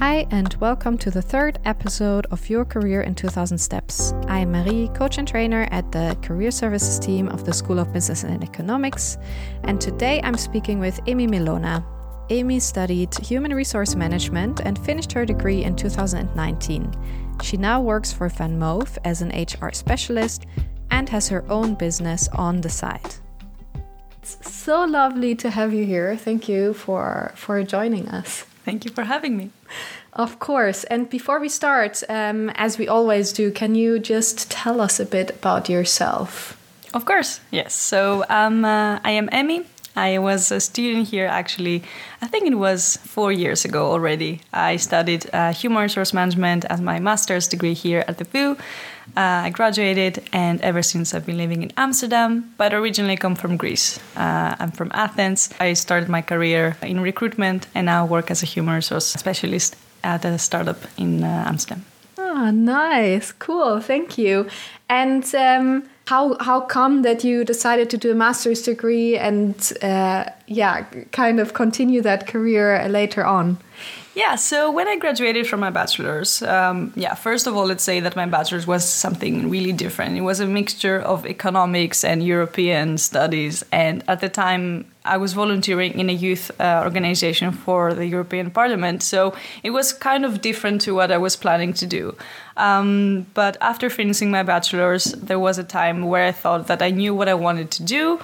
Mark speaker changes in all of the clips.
Speaker 1: Hi, and welcome to the third episode of Your Career in 2000 Steps. I am Marie, coach and trainer at the Career Services team of the School of Business and Economics, and today I'm speaking with Emy Mylona. Amy studied human resource management and finished her degree in 2019. She now works for VanMoof as an HR specialist and has her own business on the side. It's so lovely to have you here. Thank you for for joining us.
Speaker 2: Thank you for having me.
Speaker 1: Of course. And before we start, um, as we always do, can you just tell us a bit about yourself?
Speaker 2: Of course, yes. So um, uh, I am Emy. I was a student here actually, I think it was four years ago already. I studied uh, human resource management as my master's degree here at the VU. Uh, I graduated, and ever since I've been living in Amsterdam, but originally come from Greece. Uh, I'm from Athens. I started my career in recruitment and now work as a human resource specialist at a startup in uh, Amsterdam.
Speaker 1: Ah, nice, cool, thank you. And um, how how come that you decided to do a master's degree and uh, yeah, kind of continue that career later on?
Speaker 2: Yeah, so when I graduated from my bachelor's, um, yeah, first of all, let's say that my bachelor's was something really different. It was a mixture of economics and European studies. And at the time, I was volunteering in a youth uh, organization for the European Parliament. So it was kind of different to what I was planning to do. Um, but after finishing my bachelor's, there was a time where I thought that I knew what I wanted to do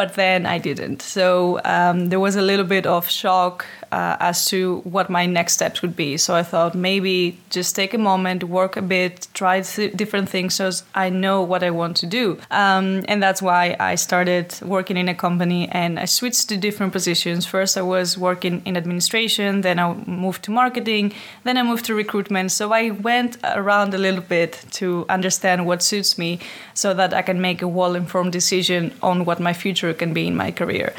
Speaker 2: but then I didn't. So um, there was a little bit of shock uh, as to what my next steps would be. So I thought maybe just take a moment, work a bit, try th- different things so I know what I want to do. Um, and that's why I started working in a company and I switched to different positions. First, I was working in administration, then I moved to marketing, then I moved to recruitment. So I went around a little bit to understand what suits me so that I can make a well informed decision on what my future can be in my career.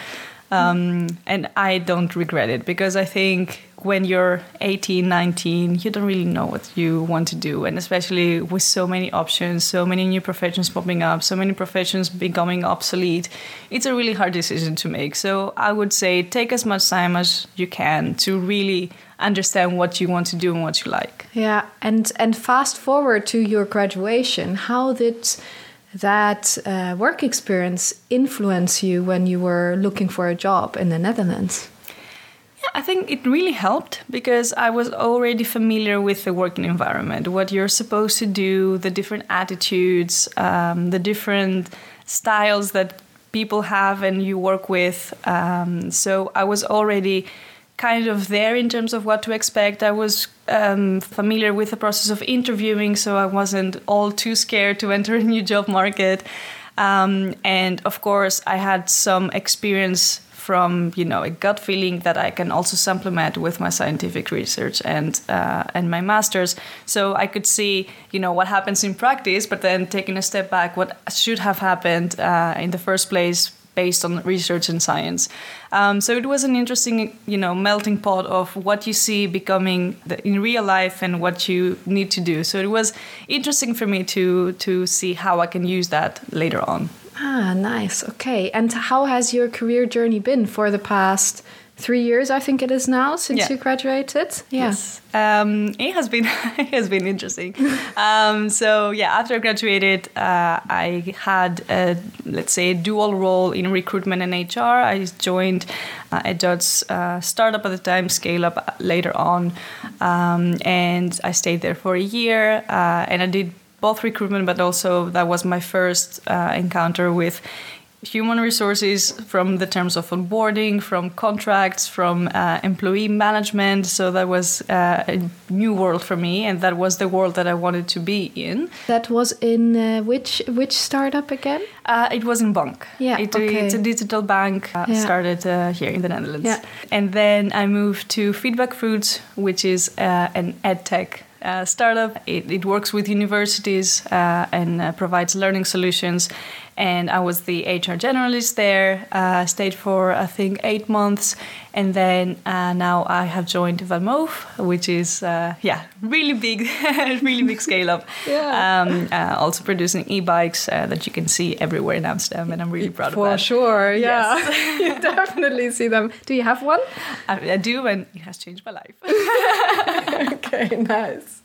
Speaker 2: Um, and I don't regret it because I think when you're 18, 19, you don't really know what you want to do. And especially with so many options, so many new professions popping up, so many professions becoming obsolete, it's a really hard decision to make. So I would say take as much time as you can to really understand what you want to do and what you like.
Speaker 1: Yeah. And, and fast forward to your graduation, how did that uh, work experience influence you when you were looking for a job in the Netherlands?
Speaker 2: Yeah, I think it really helped because I was already familiar with the working environment, what you're supposed to do, the different attitudes, um, the different styles that people have and you work with. Um, so I was already kind of there in terms of what to expect. I was um, familiar with the process of interviewing, so I wasn't all too scared to enter a new job market. Um, and of course, I had some experience from you know a gut feeling that I can also supplement with my scientific research and uh, and my masters. So I could see you know what happens in practice, but then taking a step back, what should have happened uh, in the first place based on research and science. Um, so it was an interesting, you know, melting pot of what you see becoming the, in real life and what you need to do. So it was interesting for me to to see how I can use that later on.
Speaker 1: Ah, nice. Okay. And how has your career journey been for the past three years, I think it is now since yeah. you graduated.
Speaker 2: Yeah. Yes, um, it has been it has been interesting. um, so yeah, after I graduated, uh, I had a, let's say a dual role in recruitment and HR. I joined uh, a Dutch uh, startup at the time, scale up later on, um, and I stayed there for a year, uh, and I did both recruitment, but also that was my first uh, encounter with human resources from the terms of onboarding, from contracts, from uh, employee management. So that was uh, a new world for me, and that was the world that I wanted to be in.
Speaker 1: That was in uh, which which startup again?
Speaker 2: Uh, it was in bunq.
Speaker 1: Yeah,
Speaker 2: it,
Speaker 1: okay.
Speaker 2: it's a digital bank. Uh, yeah. Started uh, here in the Netherlands,
Speaker 1: yeah.
Speaker 2: and then I moved to FeedbackFruits, which is an ed tech uh, startup. It, it, works with universities uh, and uh, provides learning solutions. And I was the HR generalist there. Uh, stayed for I think eight months, and then uh, now I have joined VanMoof, which is uh, yeah really big, really big scale up.
Speaker 1: yeah.
Speaker 2: Um, uh, also producing e-bikes uh, that you can see everywhere in Amsterdam, and I'm really proud
Speaker 1: For
Speaker 2: of that.
Speaker 1: For sure, yeah.
Speaker 2: Yes.
Speaker 1: you definitely see them. Do you have one?
Speaker 2: I, I do, and it has changed my life.
Speaker 1: okay, nice.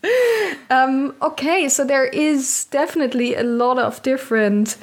Speaker 1: Um, okay, so there is definitely a lot of different,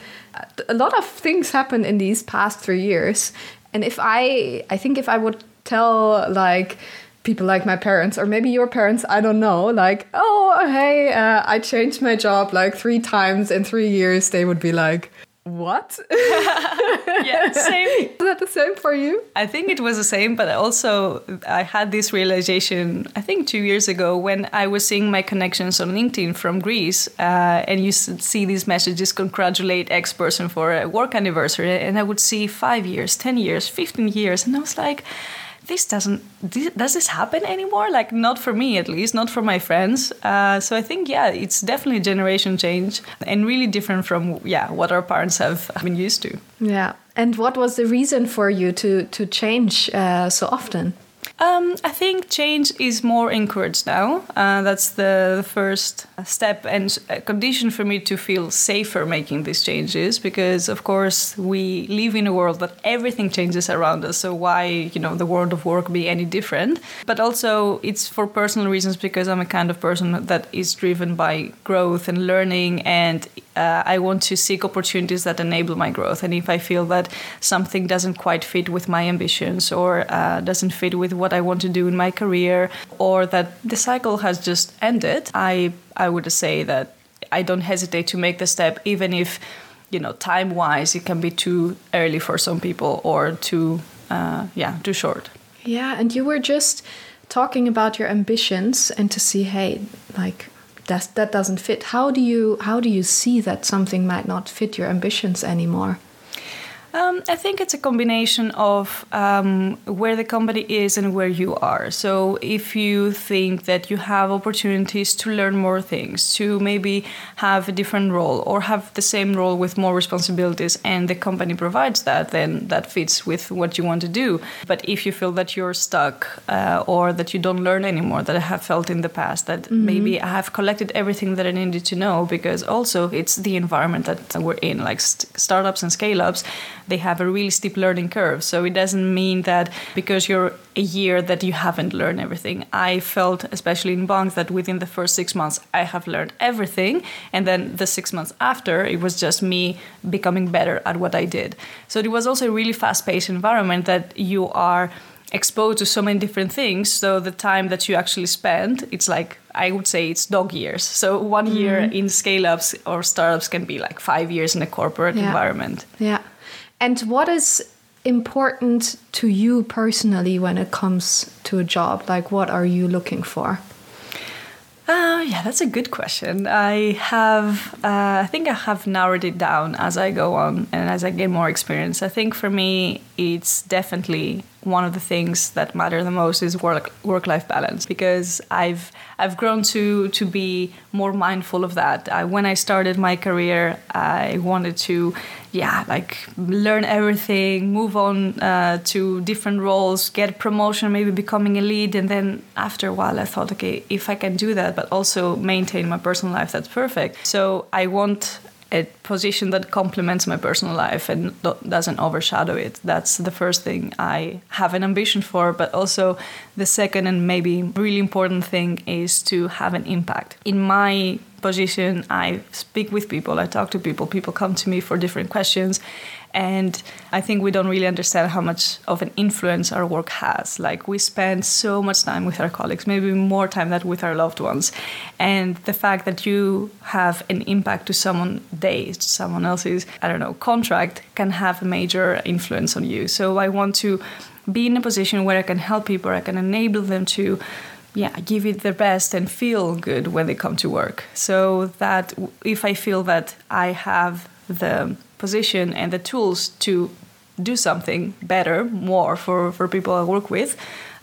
Speaker 1: a lot of things happened in these past three years. And if I, I think if I would tell like people like my parents or maybe your parents, I don't know, like, oh, hey, uh, I changed my job like three times in three years, they would be like, what?
Speaker 2: yeah, same.
Speaker 1: Is that the same for you?
Speaker 2: I think it was the same, but also I had this realization, I think two years ago, when I was seeing my connections on LinkedIn from Greece, uh, and you see these messages congratulate X person for a work anniversary, and I would see five years, 10 years, 15 years, and I was like, this doesn't this, does this happen anymore like not for me at least not for my friends uh, so i think yeah it's definitely a generation change and really different from yeah what our parents have been used to
Speaker 1: Yeah. And what was the reason for you to to change uh, so often?
Speaker 2: Um, I think change is more encouraged now. Uh, that's the, first step and condition for me to feel safer making these changes because, of course, we live in a world that everything changes around us. So why, you know, the world of work be any different? But also, it's for personal reasons because I'm a kind of person that is driven by growth and learning, and uh, I want to seek opportunities that enable my growth. And if I feel that something doesn't quite fit with my ambitions or uh, doesn't fit with what I want to do in my career, or that the cycle has just ended, I I would say that I don't hesitate to make the step, even if you know time wise it can be too early for some people or too uh, yeah too short.
Speaker 1: Yeah, and you were just talking about your ambitions and to see, hey, like that that doesn't fit. How do you how do you see that something might not fit your ambitions anymore?
Speaker 2: Um, I think it's a combination of um, where the company is and where you are. So, if you think that you have opportunities to learn more things, to maybe have a different role or have the same role with more responsibilities, and the company provides that, then that fits with what you want to do. But if you feel that you're stuck uh, or that you don't learn anymore, that I have felt in the past, that maybe I have collected everything that I needed to know, because also it's the environment that we're in, like st- startups and scale ups they have a really steep learning curve. So it doesn't mean that because you're a year that you haven't learned everything. I felt, especially in banks, that within the first six months I have learned everything, and then the six months after it was just me becoming better at what I did. So it was also a really fast-paced environment that you are exposed to so many different things so the time that you actually spend it's like i would say it's dog years so one year mm-hmm. in scale ups or startups can be like five years in a corporate
Speaker 1: Yeah.
Speaker 2: environment
Speaker 1: Yeah. And what is important to you personally when it comes to a job? Like, what are you looking for?
Speaker 2: Uh, yeah, that's a good question. I have, uh, I think I have narrowed it down as I go on and as I gain more experience. I think for me, it's definitely one of the things that matter the most is work work life balance because I've I've grown to to be more mindful of that. I, when I started my career, I wanted to, yeah, like learn everything, move on uh, to different roles, get promotion, maybe becoming a lead, and then after a while, I thought, okay, if I can do that, but also maintain my personal life, that's perfect. So I want a position that complements my personal life and doesn't overshadow it. That's the first thing I have an ambition for. But also, the second and maybe really important thing is to have an impact. In my position, I speak with people, I talk to people, people come to me for different questions. And I think we don't really understand how much of an influence our work has. Like, we spend so much time with our colleagues, maybe more time than with our loved ones. And the fact that you have an impact to someone day, someone else's, I don't know, contract can have a major influence on you. So I want to be in a position where I can help people, I can enable them to yeah, give it their best and feel good when they come to work. So that if I feel that I have the position and the tools to do something better, more for, for people I work with,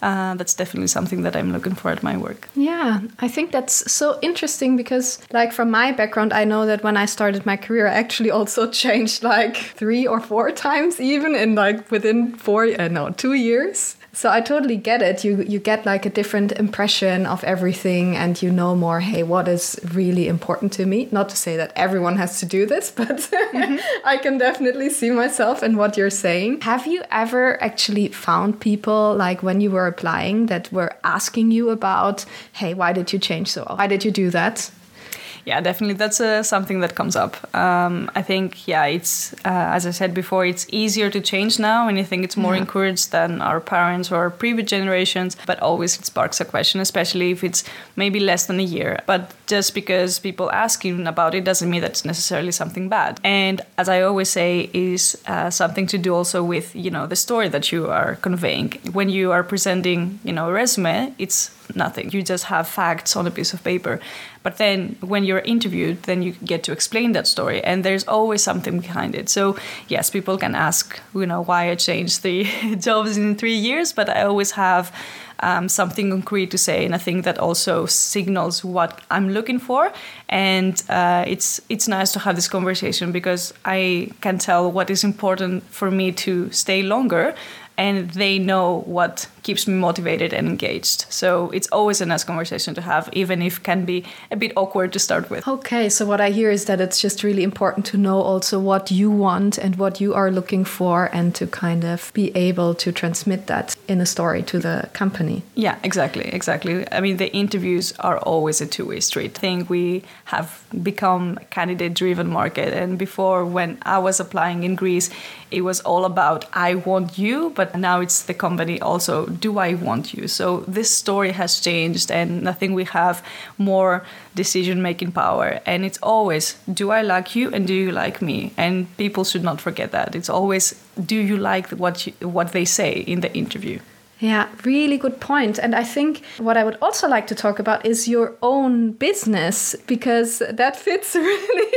Speaker 2: uh, that's definitely something that I'm looking for at my work.
Speaker 1: Yeah, I think that's so interesting because, like, from my background, I know that when I started my career, I actually also changed like three or four times, even in like within four, uh, no, two years. So I totally get it. You you get like a different impression of everything, and you know more. Hey, what is really important to me? Not to say that everyone has to do this, but mm-hmm. I can definitely see myself in what you're saying. Have you ever actually found people like when you were applying that were asking you about, hey, why did you change so? Why did you do that?
Speaker 2: Yeah, definitely. That's uh, something that comes up. Um, I think, yeah, it's uh, as I said before, it's easier to change now, and I think it's more yeah. encouraged than our parents or previous generations. But always it sparks a question, especially if it's maybe less than a year. But just because people asking about it doesn't mean that's necessarily something bad. And as I always say, is uh, something to do also with you know the story that you are conveying when you are presenting you know a resume. It's nothing. You just have facts on a piece of paper. But then when you're interviewed, then you get to explain that story, and there's always something behind it. So yes, people can ask, you know, why I changed the jobs in three years, but I always have um, something concrete to say, and I think that also signals what I'm looking for. And uh, it's it's nice to have this conversation because I can tell what is important for me to stay longer, and they know what keeps me motivated and engaged. So it's always a nice conversation to have, even if can be a bit awkward to start with.
Speaker 1: Okay, so what I hear is that it's just really important to know also what you want and what you are looking for, and to kind of be able to transmit that in a story to the company.
Speaker 2: Yeah, exactly, exactly. I mean, the interviews are always a two-way street. I think we have become a candidate-driven market, and before when I was applying in Greece, it was all about I want you, but now it's the company also do I want you? So this story has changed, and I think we have more decision making power. And it's always do I like you and do you like me? And people should not forget that. It's always do you like what you, what they say in the interview.
Speaker 1: Yeah, really good point. And I think what I would also like to talk about is your own business because that fits really.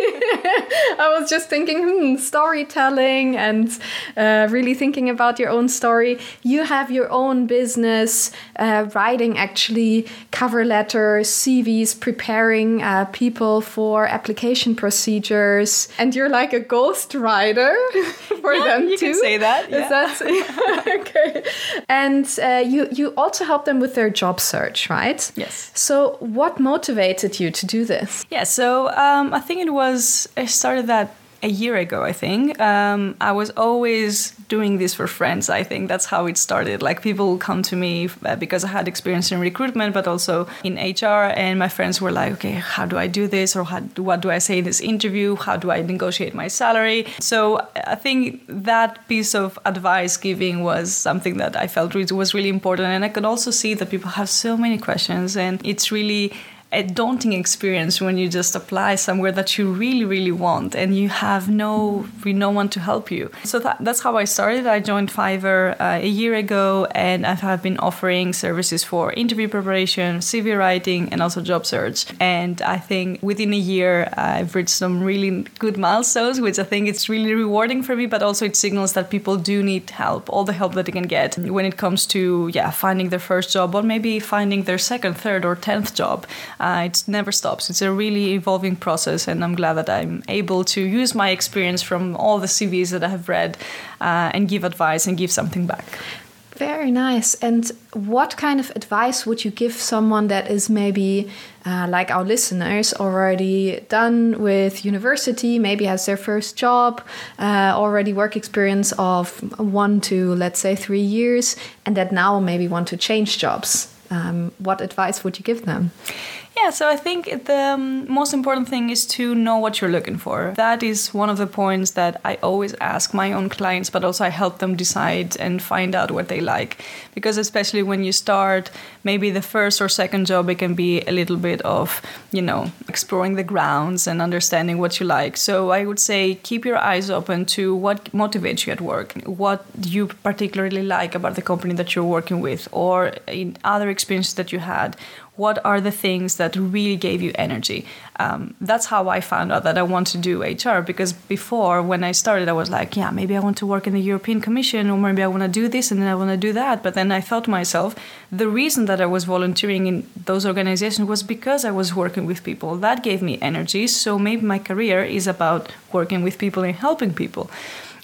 Speaker 1: I was just thinking, hmm, storytelling and uh, really thinking about your own story. You have your own business, uh, writing actually cover letters, CVs, preparing uh, people for application procedures, and you're like a ghost writer for
Speaker 2: yeah,
Speaker 1: them
Speaker 2: you
Speaker 1: too.
Speaker 2: You can say that.
Speaker 1: Yeah. Is that okay? And uh, you you also help them with their job search, right?
Speaker 2: Yes.
Speaker 1: So what motivated you to do this?
Speaker 2: Yeah. So um, I think it was I started that a year ago, I think. Um, I was always doing this for friends. I think that's how it started. Like people come to me uh, because I had experience in recruitment, but also in HR, and my friends were like, "Okay, how do I do this? Or how, what do I say in this interview? How do I negotiate my salary?" So I think that piece of advice giving was something that I felt was really important, and I could also see that people have so many questions, and it's really a daunting experience when you just apply somewhere that you really really want and you have no no one to help you. So that, that's how i started. I joined fiverr uh, a year ago and i have been offering services for interview preparation cv writing and also job search. And i think within a year i've reached some really good milestones which i think it's really rewarding for me but also it signals that people do need help all the help that they can get when it comes to yeah finding their first job or maybe finding their second third or tenth job uh, it never stops. It's a really evolving process, and I'm glad that I'm able to use my experience from all the CVs that I have read uh, and give advice and give something back.
Speaker 1: Very nice. And what kind of advice would you give someone that is maybe uh, like our listeners already done with university, maybe has their first job, uh, already work experience of one to let's say three years, and that now maybe want to change jobs? Um, what advice would you give them?
Speaker 2: Yeah, so I think the um, most important thing is to know what you're looking for. That is one of the points that I always ask my own clients, but also I help them decide and find out what they like. Because especially when you start, maybe the first or second job, it can be a little bit of, you know, exploring the grounds and understanding what you like. So I would say keep your eyes open to what motivates you at work, what you particularly like about the company that you're working with, or in other experiences that you had what are the things that really gave you energy? Um, that's how i found out that i want to do hr because before when i started i was like yeah maybe i want to work in the european commission or maybe i want to do this and then i want to do that. But then i thought to myself the reason that i was volunteering in those organizations was because i was working with people. That gave me energy. So maybe my career is about working with people and helping people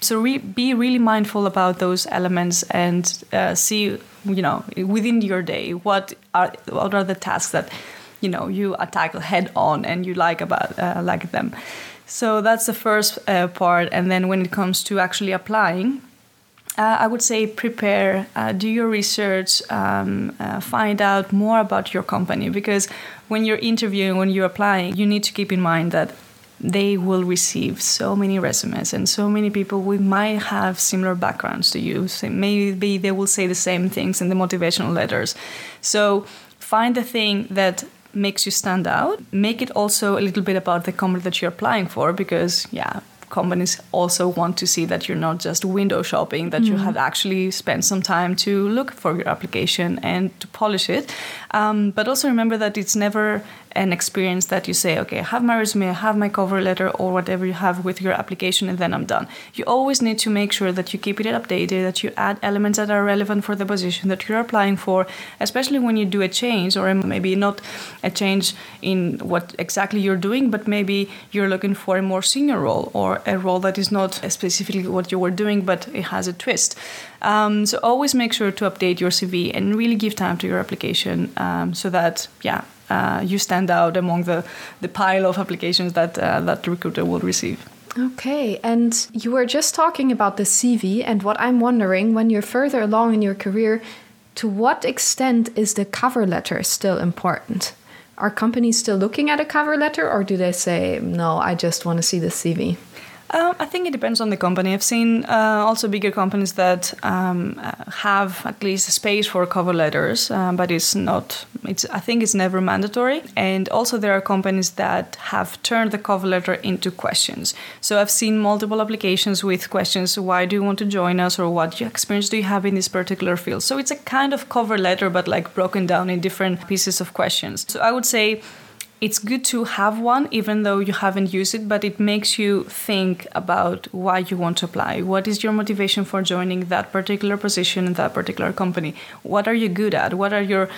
Speaker 2: so re- be really mindful about those elements and uh, see you know within your day what are what are the tasks that you know you tackle head on and you like about uh, like them. So that's the first uh, part. And then when it comes to actually applying uh, I would say prepare, uh, do your research, um, uh, find out more about your company. Because when you're interviewing, when you're applying, you need to keep in mind that they will receive so many resumes and so many people we might have similar backgrounds to you. So maybe they will say the same things in the motivational letters. So find the thing that makes you stand out. Make it also a little bit about the company that you're applying for because, yeah, companies also want to see that you're not just window shopping, that mm-hmm. you have actually spent some time to look for your application and to polish it. Um, but also remember that it's never an experience that you say, okay, I have my resume, I have my cover letter, or whatever you have with your application, and then I'm done. You always need to make sure that you keep it updated, that you add elements that are relevant for the position that you're applying for, especially when you do a change, or maybe not a change in what exactly you're doing, but maybe you're looking for a more senior role or a role that is not specifically what you were doing, but it has a twist. Um, so always make sure to update your CV and really give time to your application um, so that, yeah, uh, you stand out among the, the pile of applications that uh, that recruiter will receive.
Speaker 1: Okay, and you were just talking about the CV, and what I'm wondering when you're further along in your career, to what extent is the cover letter still important? Are companies still looking at a cover letter, or do they say, no, I just want to see the CV?
Speaker 2: Uh, I think it depends on the company. I've seen uh, also bigger companies that um, uh, have at least space for cover letters, uh, but it's not. It's I think it's never mandatory. And also there are companies that have turned the cover letter into questions. So I've seen multiple applications with questions: Why do you want to join us, or what experience do you have in this particular field? So it's a kind of cover letter, but like broken down in different pieces of questions. So I would say it's good to have one even though you haven't used it but it makes you think about why you want to apply. What is your motivation for joining that particular position in that particular company? What are you good at? What are your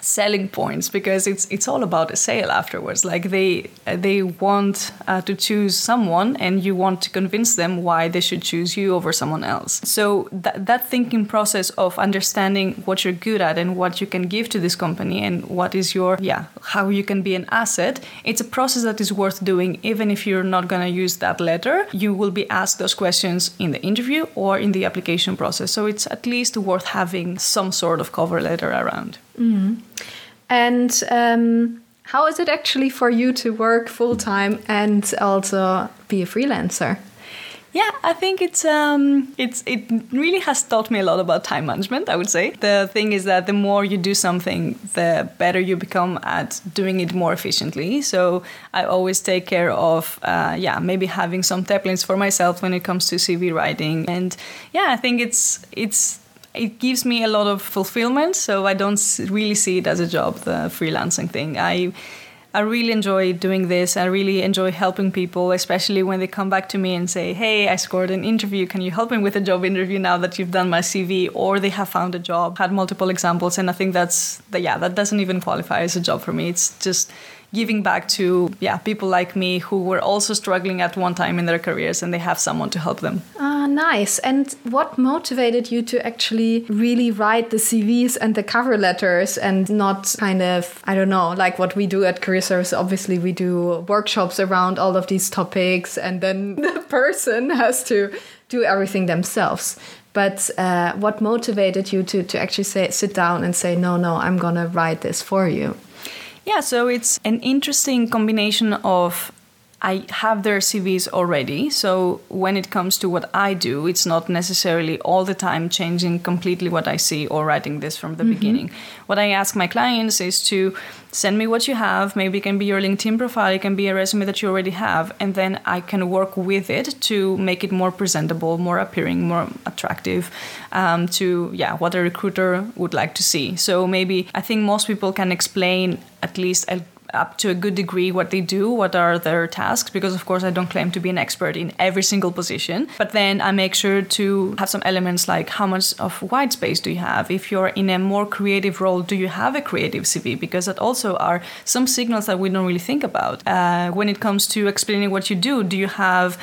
Speaker 2: selling points because it's it's all about a sale afterwards. Like they they want uh, to choose someone and you want to convince them why they should choose you over someone else. So that, that thinking process of understanding what you're good at and what you can give to this company and what is your yeah how you can be an asset it's a process that is worth doing. Even if you're not going to use that letter you will be asked those questions in the interview or in the application process. So it's at least worth having some sort of cover letter around
Speaker 1: Mm. And um, how is it actually for you to work full time and also be a freelancer?
Speaker 2: Yeah, I think it's um, it's it really has taught me a lot about time management. I would say the thing is that the more you do something, the better you become at doing it more efficiently. So I always take care of uh, yeah maybe having some templates for myself when it comes to CV writing, and yeah, I think it's it's it gives me a lot of fulfillment. So I don't really see it as a job, the freelancing thing. I I really enjoy doing this. I really enjoy helping people, especially when they come back to me and say, "Hey, I scored an interview. Can you help me with a job interview now that you've done my CV?" Or they have found a job. Had multiple examples, and I think that's yeah, that doesn't even qualify as a job for me. It's just giving back to yeah people like me who were also struggling at one time in their careers and they have someone to help them.
Speaker 1: Ah, nice. And what motivated you to actually really write the CVs and the cover letters and not kind of I don't know like what we do at Career Service? Obviously, we do workshops around all of these topics, and then the person has to do everything themselves but uh, what motivated you to, to actually say sit down and say no no i'm gonna write this for you
Speaker 2: yeah, so it's an interesting combination of I have their CVs already. So when it comes to what I do, it's not necessarily all the time changing completely what I see or writing this from the mm-hmm. beginning. What I ask my clients is to send me what you have. Maybe it can be your LinkedIn profile, it can be a resume that you already have, and then I can work with it to make it more presentable, more appearing, more attractive um, to yeah what a recruiter would like to see. So maybe I think most people can explain at least a up to a good degree what they do, what are their tasks, because of course I don't claim to be an expert in every single position. But then I make sure to have some elements like how much of white space do you have? If you're in a more creative role, do you have a creative CV? Because that also are some signals that we don't really think about. Uh, when it comes to explaining what you do, do you have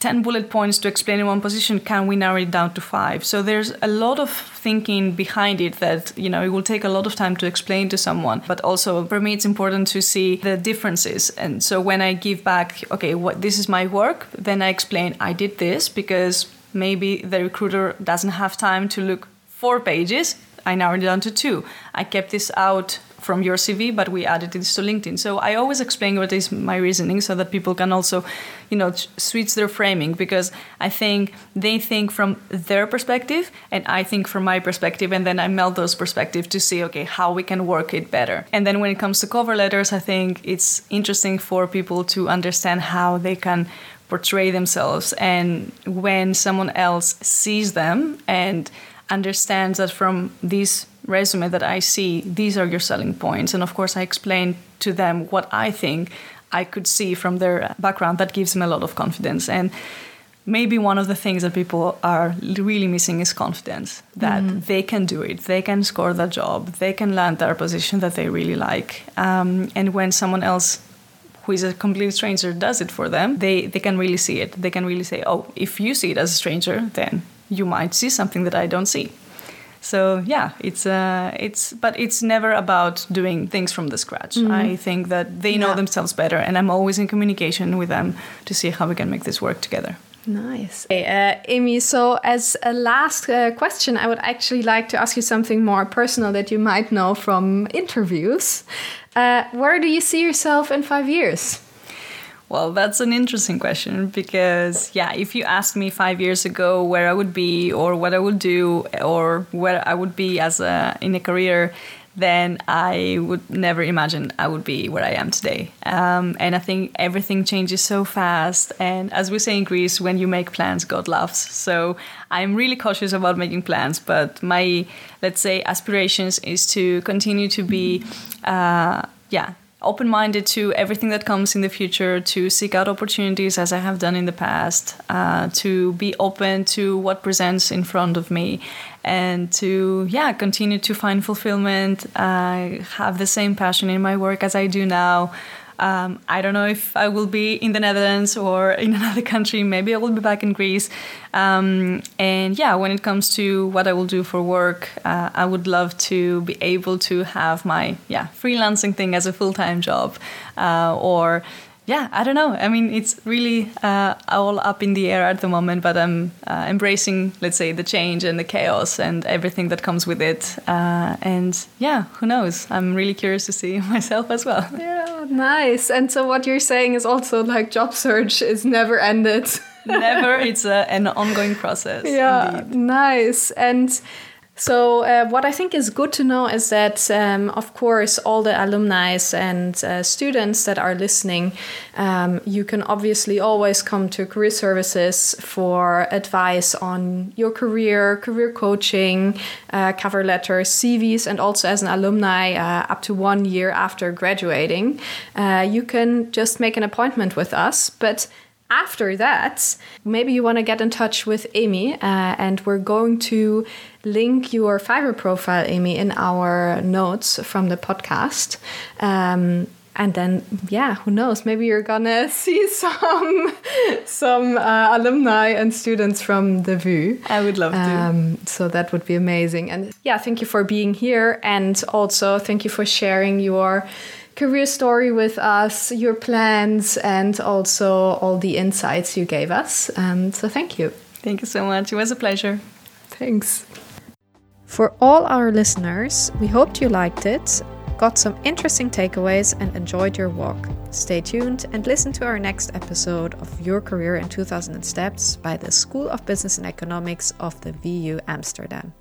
Speaker 2: 10 bullet points to explain in one position can we narrow it down to five so there's a lot of thinking behind it that you know it will take a lot of time to explain to someone but also for me it's important to see the differences and so when i give back okay what this is my work then i explain i did this because maybe the recruiter doesn't have time to look four pages I narrowed it down to two. I kept this out from your CV, but we added this to LinkedIn. So I always explain what is my reasoning so that people can also, you know, switch their framing because I think they think from their perspective and I think from my perspective, and then I meld those perspectives to see, okay, how we can work it better. And then when it comes to cover letters, I think it's interesting for people to understand how they can portray themselves and when someone else sees them and understands that from this resume that I see, these are your selling points. And of course, I explain to them what I think I could see from their background that gives them a lot of confidence. And maybe one of the things that people are really missing is confidence that mm. they can do it, they can score that job, they can land their position that they really like. Um, and when someone else who is a complete stranger does it for them, they, they can really see it. They can really say, oh, if you see it as a stranger, then you might see something that I don't see. So yeah, it's uh, it's but it's never about doing things from the scratch. Mm-hmm. I think that they know yeah. themselves better, and I'm always in communication with them to see how we can make this work together.
Speaker 1: Nice. Hey, uh, Emy, so as a last uh, question, I would actually like to ask you something more personal that you might know from interviews. Uh, where do you see yourself in five years?
Speaker 2: Well, that's an interesting question because, yeah, if you asked me five years ago where I would be or what I would do or where I would be as a in a career, then I would never imagine I would be where I am today. Um, and I think everything changes so fast. And as we say in Greece, when you make plans, God laughs. So I'm really cautious about making plans. But my, let's say, aspirations is to continue to be, uh, yeah, open minded to everything that comes in the future, to seek out opportunities as I have done in the past, uh, to be open to what presents in front of me, and to, yeah, continue to find fulfillment, uh, have the same passion in my work as I do now. Um, I don't know if I will be in the Netherlands or in another country. Maybe I will be back in Greece. Um, and yeah, when it comes to what I will do for work, uh, I would love to be able to have my yeah freelancing thing as a full time job, uh, or yeah, I don't know. I mean, it's really uh, all up in the air at the moment, but I'm uh, embracing, let's say, the change and the chaos and everything that comes with it. Uh, and yeah, who knows? I'm really curious to see myself as well.
Speaker 1: Yeah, nice. And so, what you're saying is also like job search is never ended.
Speaker 2: never. It's a, an ongoing process.
Speaker 1: Yeah, indeed. nice. And so, uh, what I think is good to know is that, um, of course, all the alumni and uh, students that are listening, um, you can obviously always come to Career Services for advice on your career, career coaching, uh, cover letters, CVs, and also as an alumni uh, up to one year after graduating. Uh, you can just make an appointment with us. But after that, maybe you want to get in touch with Emy, uh, and we're going to link your Fiverr profile, Emy, in our notes from the podcast. Um, and then, yeah, who knows? Maybe you're gonna see some some uh, alumni and students from the VU.
Speaker 2: I would love to. Um,
Speaker 1: so that would be amazing. And yeah, thank you for being here, and also thank you for sharing your career story with us, your plans, and also all the insights you gave us. And so, thank you.
Speaker 2: Thank you so much. It was a pleasure.
Speaker 1: Thanks. For all our listeners, we hoped you liked it, got some interesting takeaways, and enjoyed your walk. Stay tuned and listen to our next episode of Your Career in 2000 Steps by the School of Business and Economics of the VU Amsterdam.